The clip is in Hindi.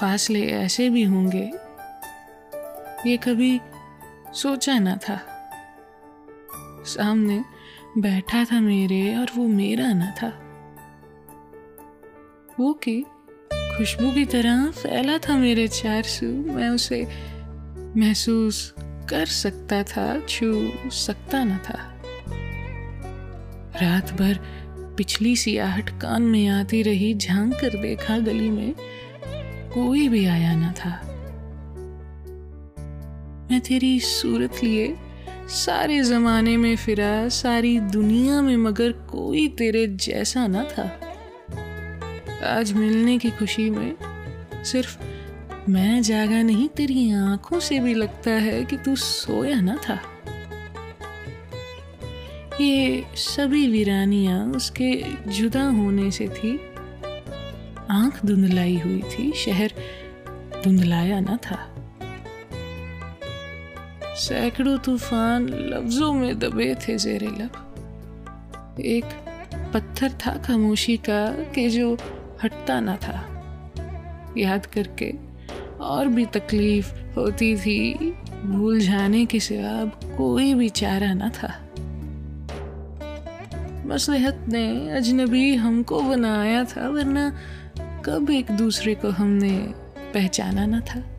फासले ऐसे भी होंगे। ये कभी सोचा ना था। सामने बैठा था मेरे और वो मेरा ना था। वो की खुशबू की तरह फैला था मेरे चार सू। मैं उसे महसूस कर सकता था, छू सकता ना था। रात भर पिछली सी आहट कान में आती रही, झाँक कर देखा गली में। कोई भी आया न था। मैं तेरी सूरत लिए सारे जमाने में फिरा, सारी दुनिया में मगर कोई तेरे जैसा ना था। आज मिलने की खुशी में सिर्फ़ मैं जागा नहीं, तेरी आँखों से भी लगता है कि तू सोया ना था। ये सभी वीरानियाँ उसके जुदा होने से थी आँख धुंधलाई हुई थी, शहर धुंधलाया ना था। सैकड़ों तूफ़ान लफ्जों में दबे थे जेरे लब। एक पत्थर था खामोशी का कि जो हटता ना था। याद करके और भी तकलीफ़ होती थी, भूल जाने के सिवा अब कोई भी चारा ना था। मसलहत ने अजनबी हमको बनाया था, वरना कब एक दूसरे को हमने पहचाना ना था?